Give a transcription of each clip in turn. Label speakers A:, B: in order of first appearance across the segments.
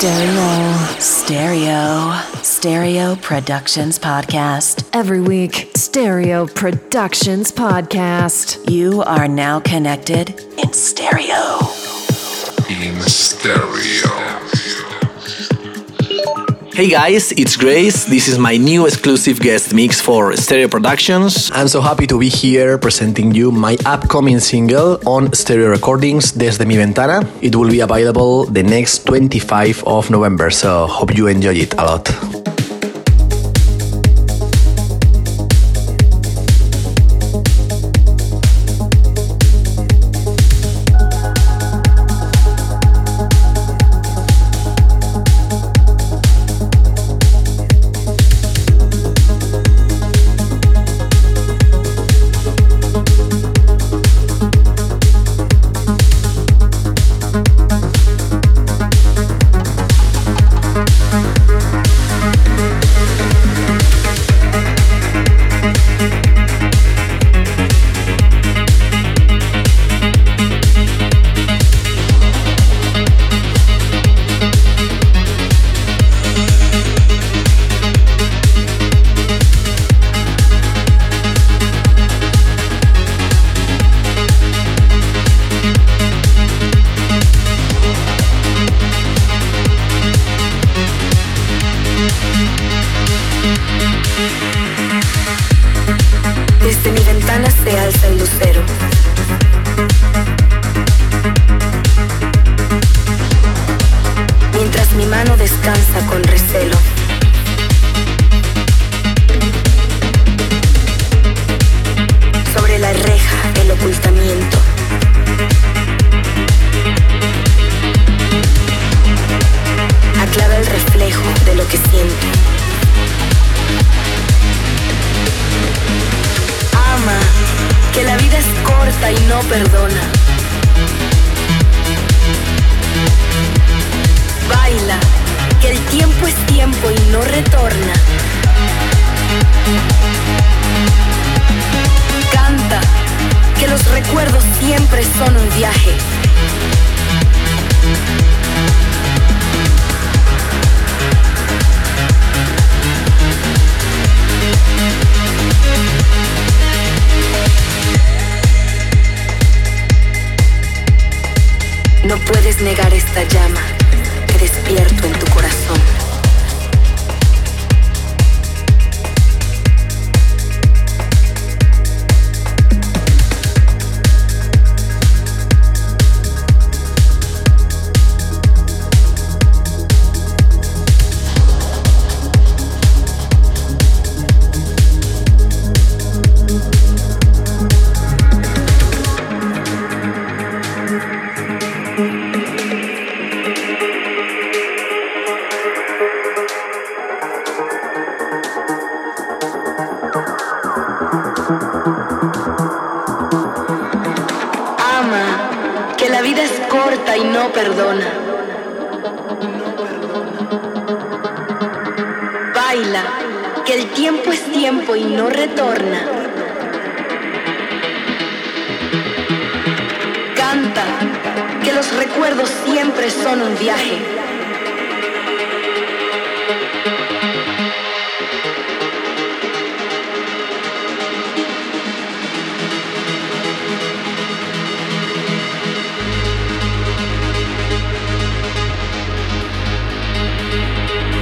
A: Stereo. Stereo. Stereo Productions Podcast.
B: Every week, Stereo Productions Podcast.
A: You are now connected in stereo.
C: In stereo.
D: Hey guys, it's GRAZZE. This is my new exclusive guest mix for Stereo Productions.
E: I'm so happy to be here presenting you my upcoming single on Stereo Recordings Desde Mi Ventana. It will be available the next 25 of November, so hope you enjoy it a lot.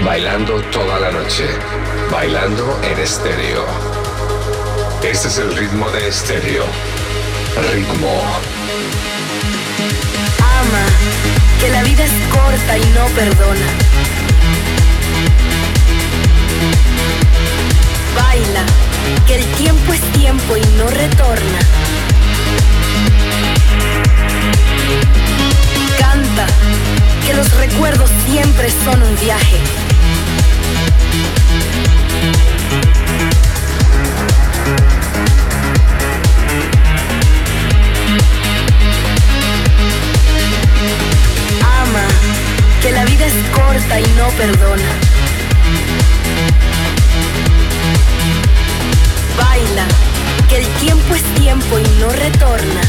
C: Bailando toda la noche. Bailando en estéreo. Este es el ritmo de estéreo. Ritmo.
F: Que la vida es corta y no perdona. Baila, que el tiempo es tiempo y no retorna. Canta, que los recuerdos siempre son un viaje. Que la vida es corta y no perdona. Baila, que el tiempo es tiempo y no retorna.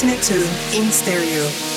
G: Listening to In Stereo.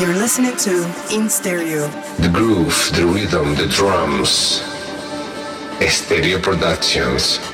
H: You're listening to In Stereo.
C: The groove, the rhythm, the drums. Stereo Productions.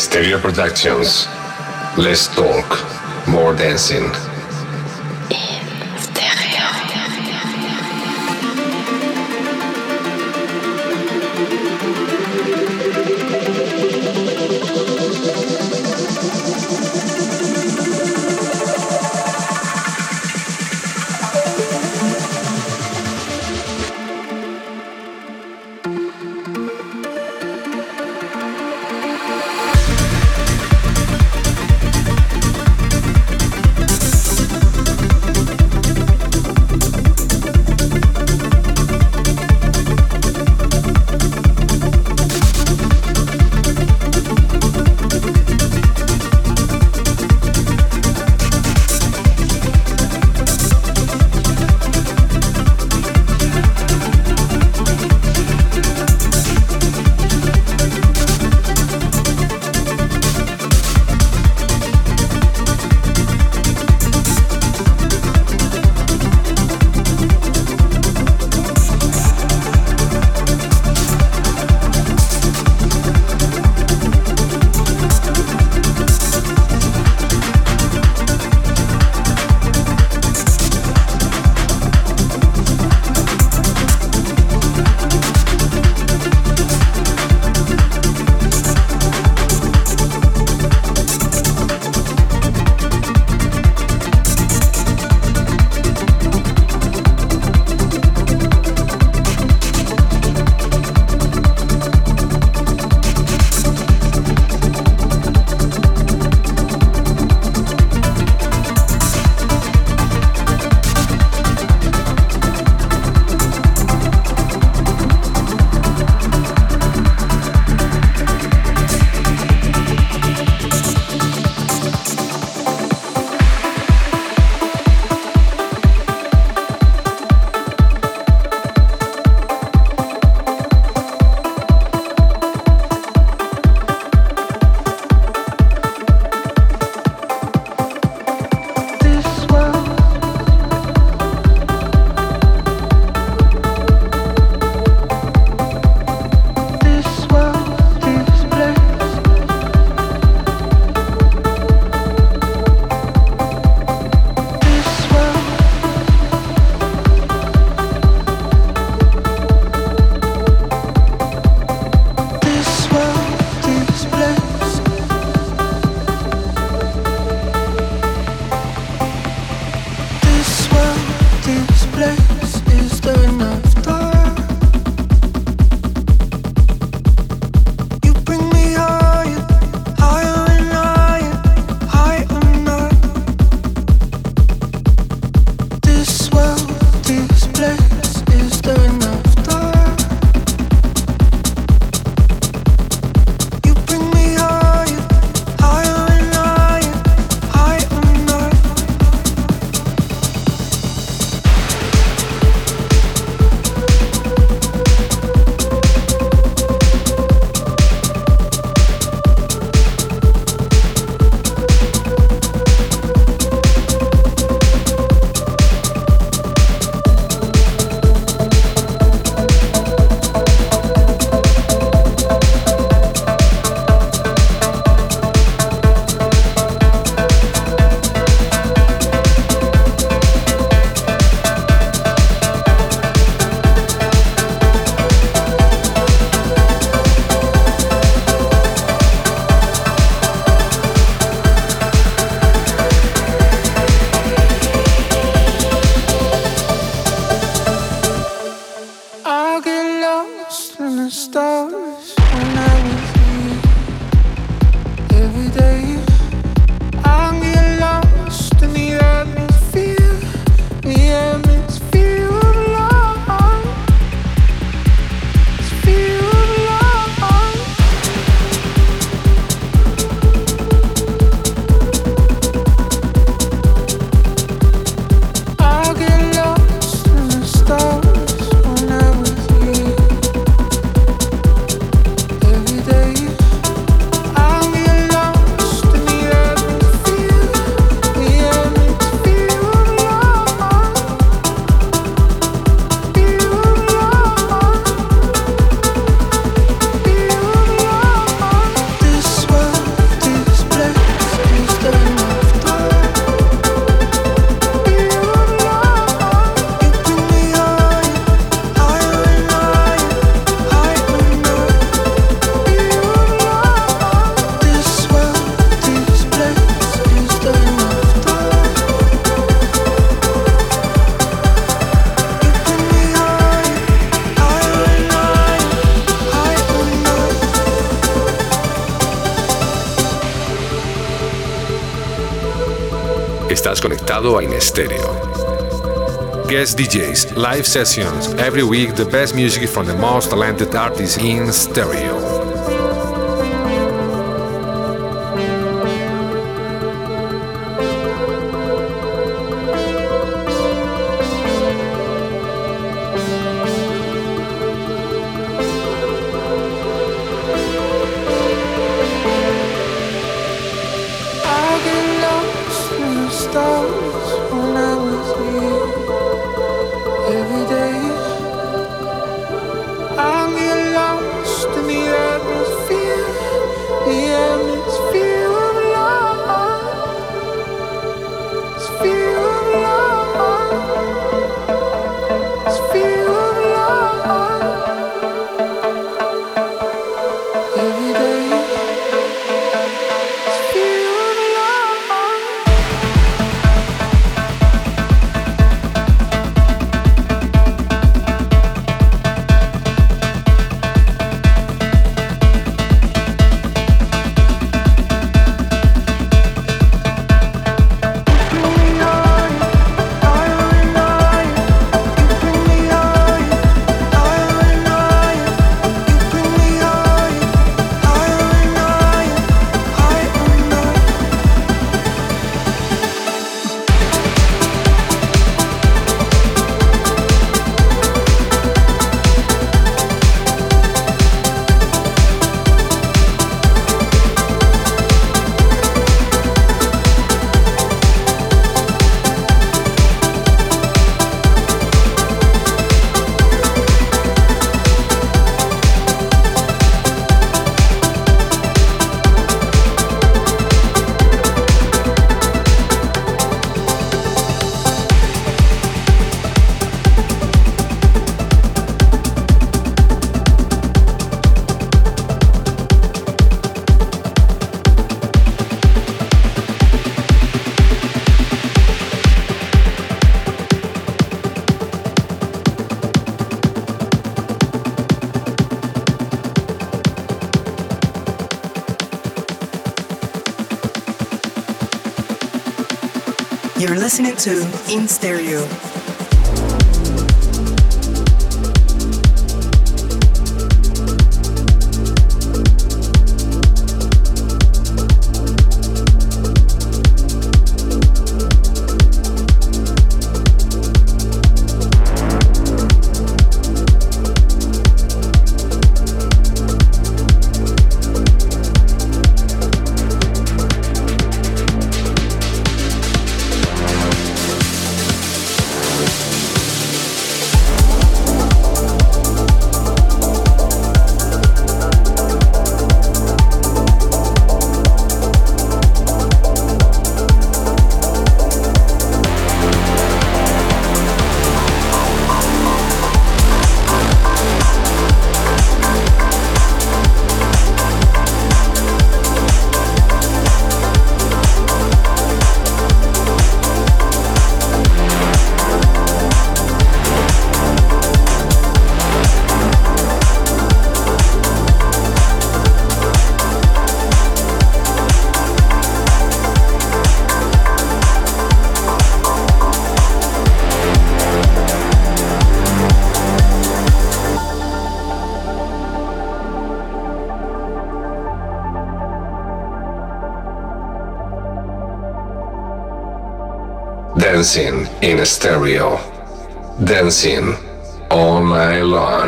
C: Stereo Productions. Let's talk more dancing.
I: 对。Live sessions, every week the best music from the most talented artists in stereo.
H: Listening to In Stereo.
C: Dancing in a stereo. Dancing all night long.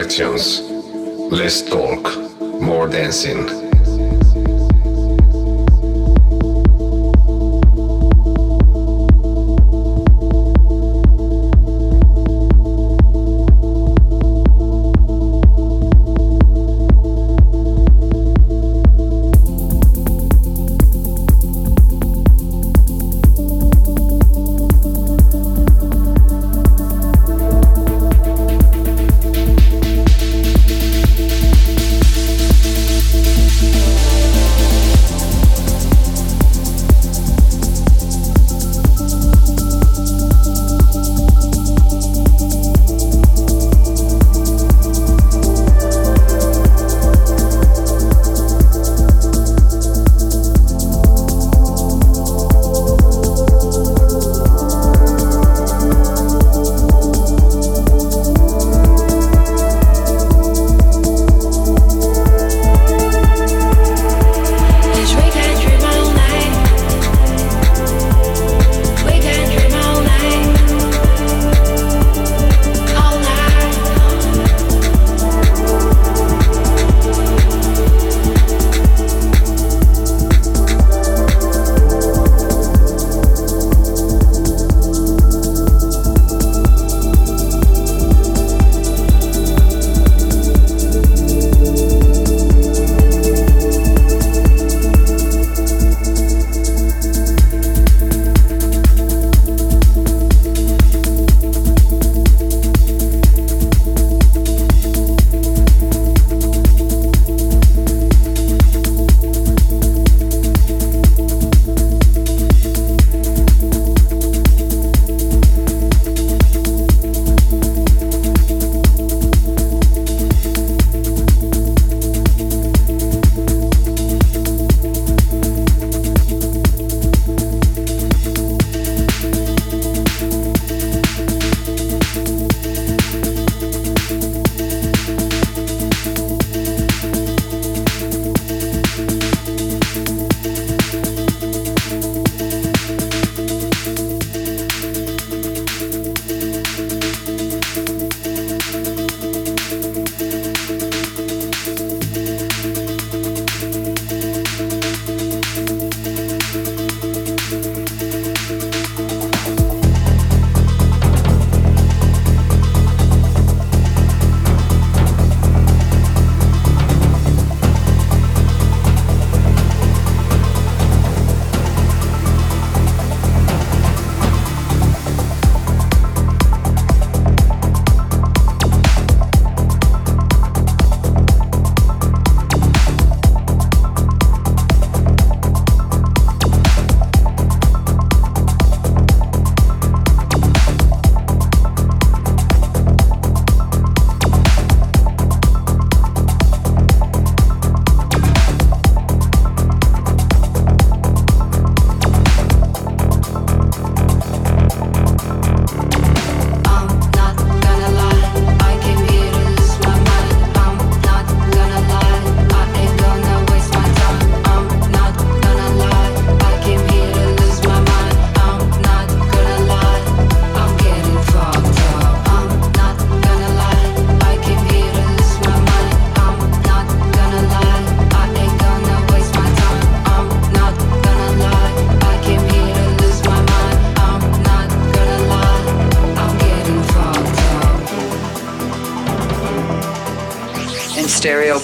C: Productions. Let's talk. More dancing.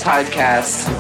J: podcast.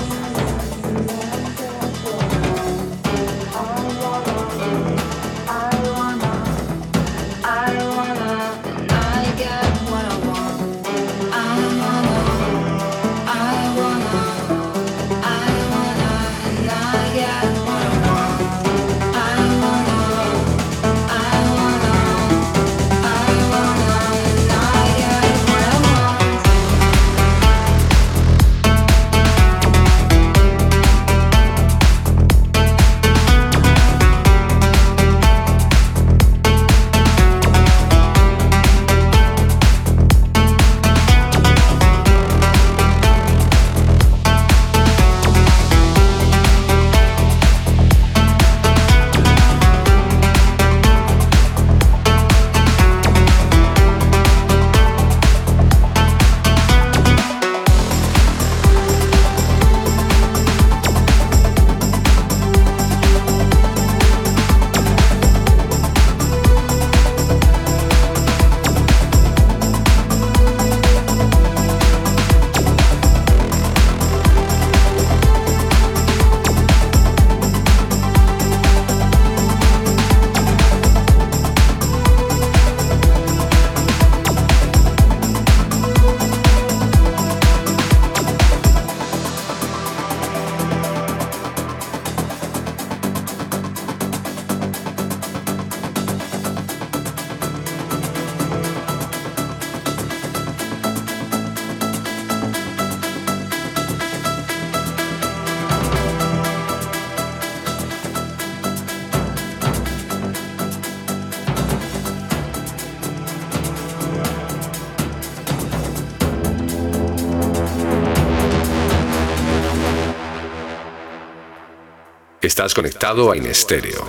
C: Estás conectado a Inestereo.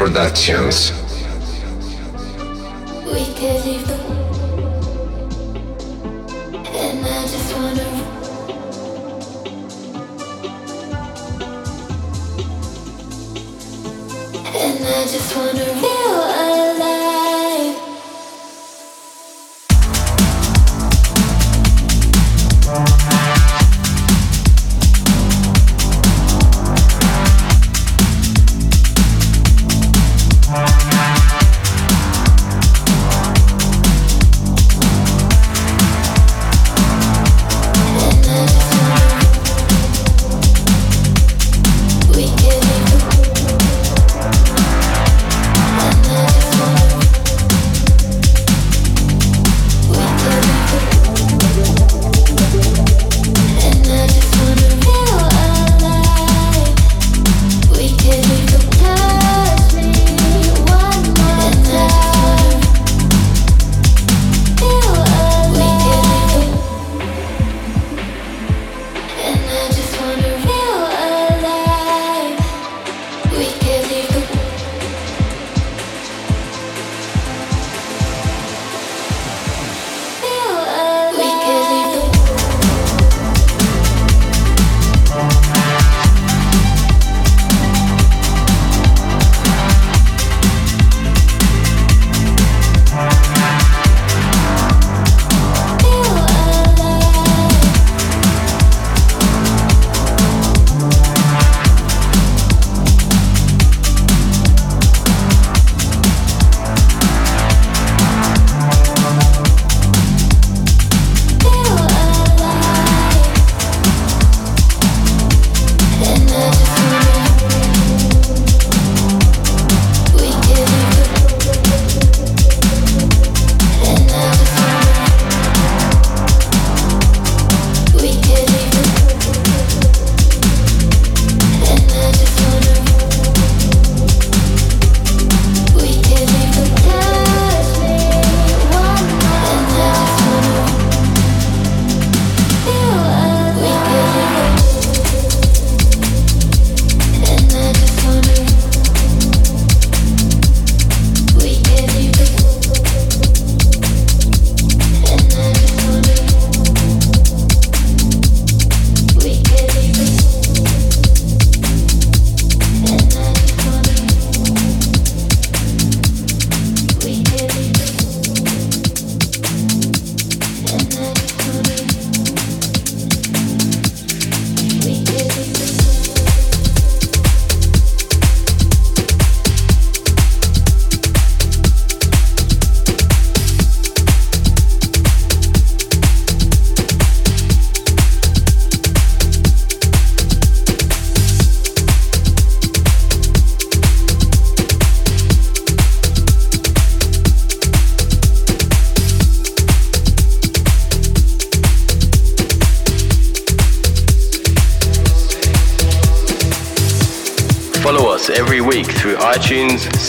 C: Productions.
K: We could leave the and I just wanna and I just wanna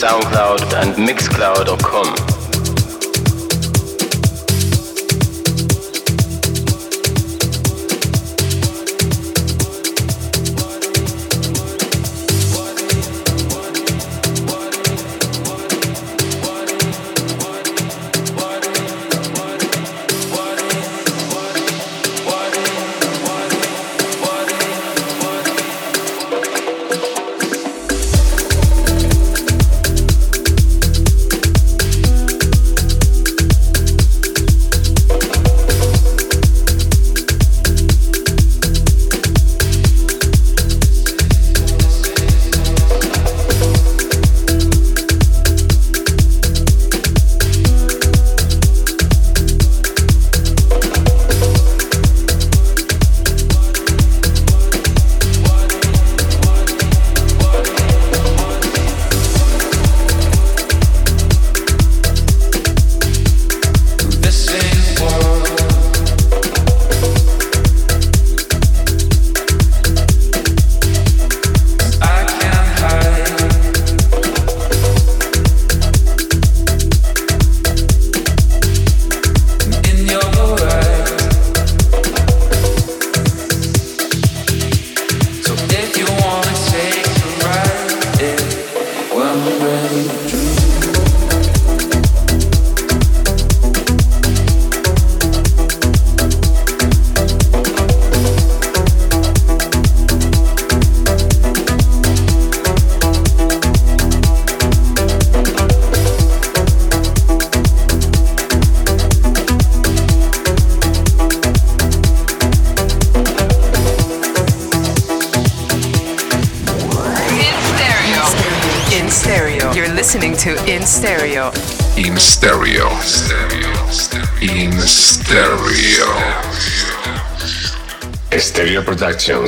L: SoundCloud,
C: Stereo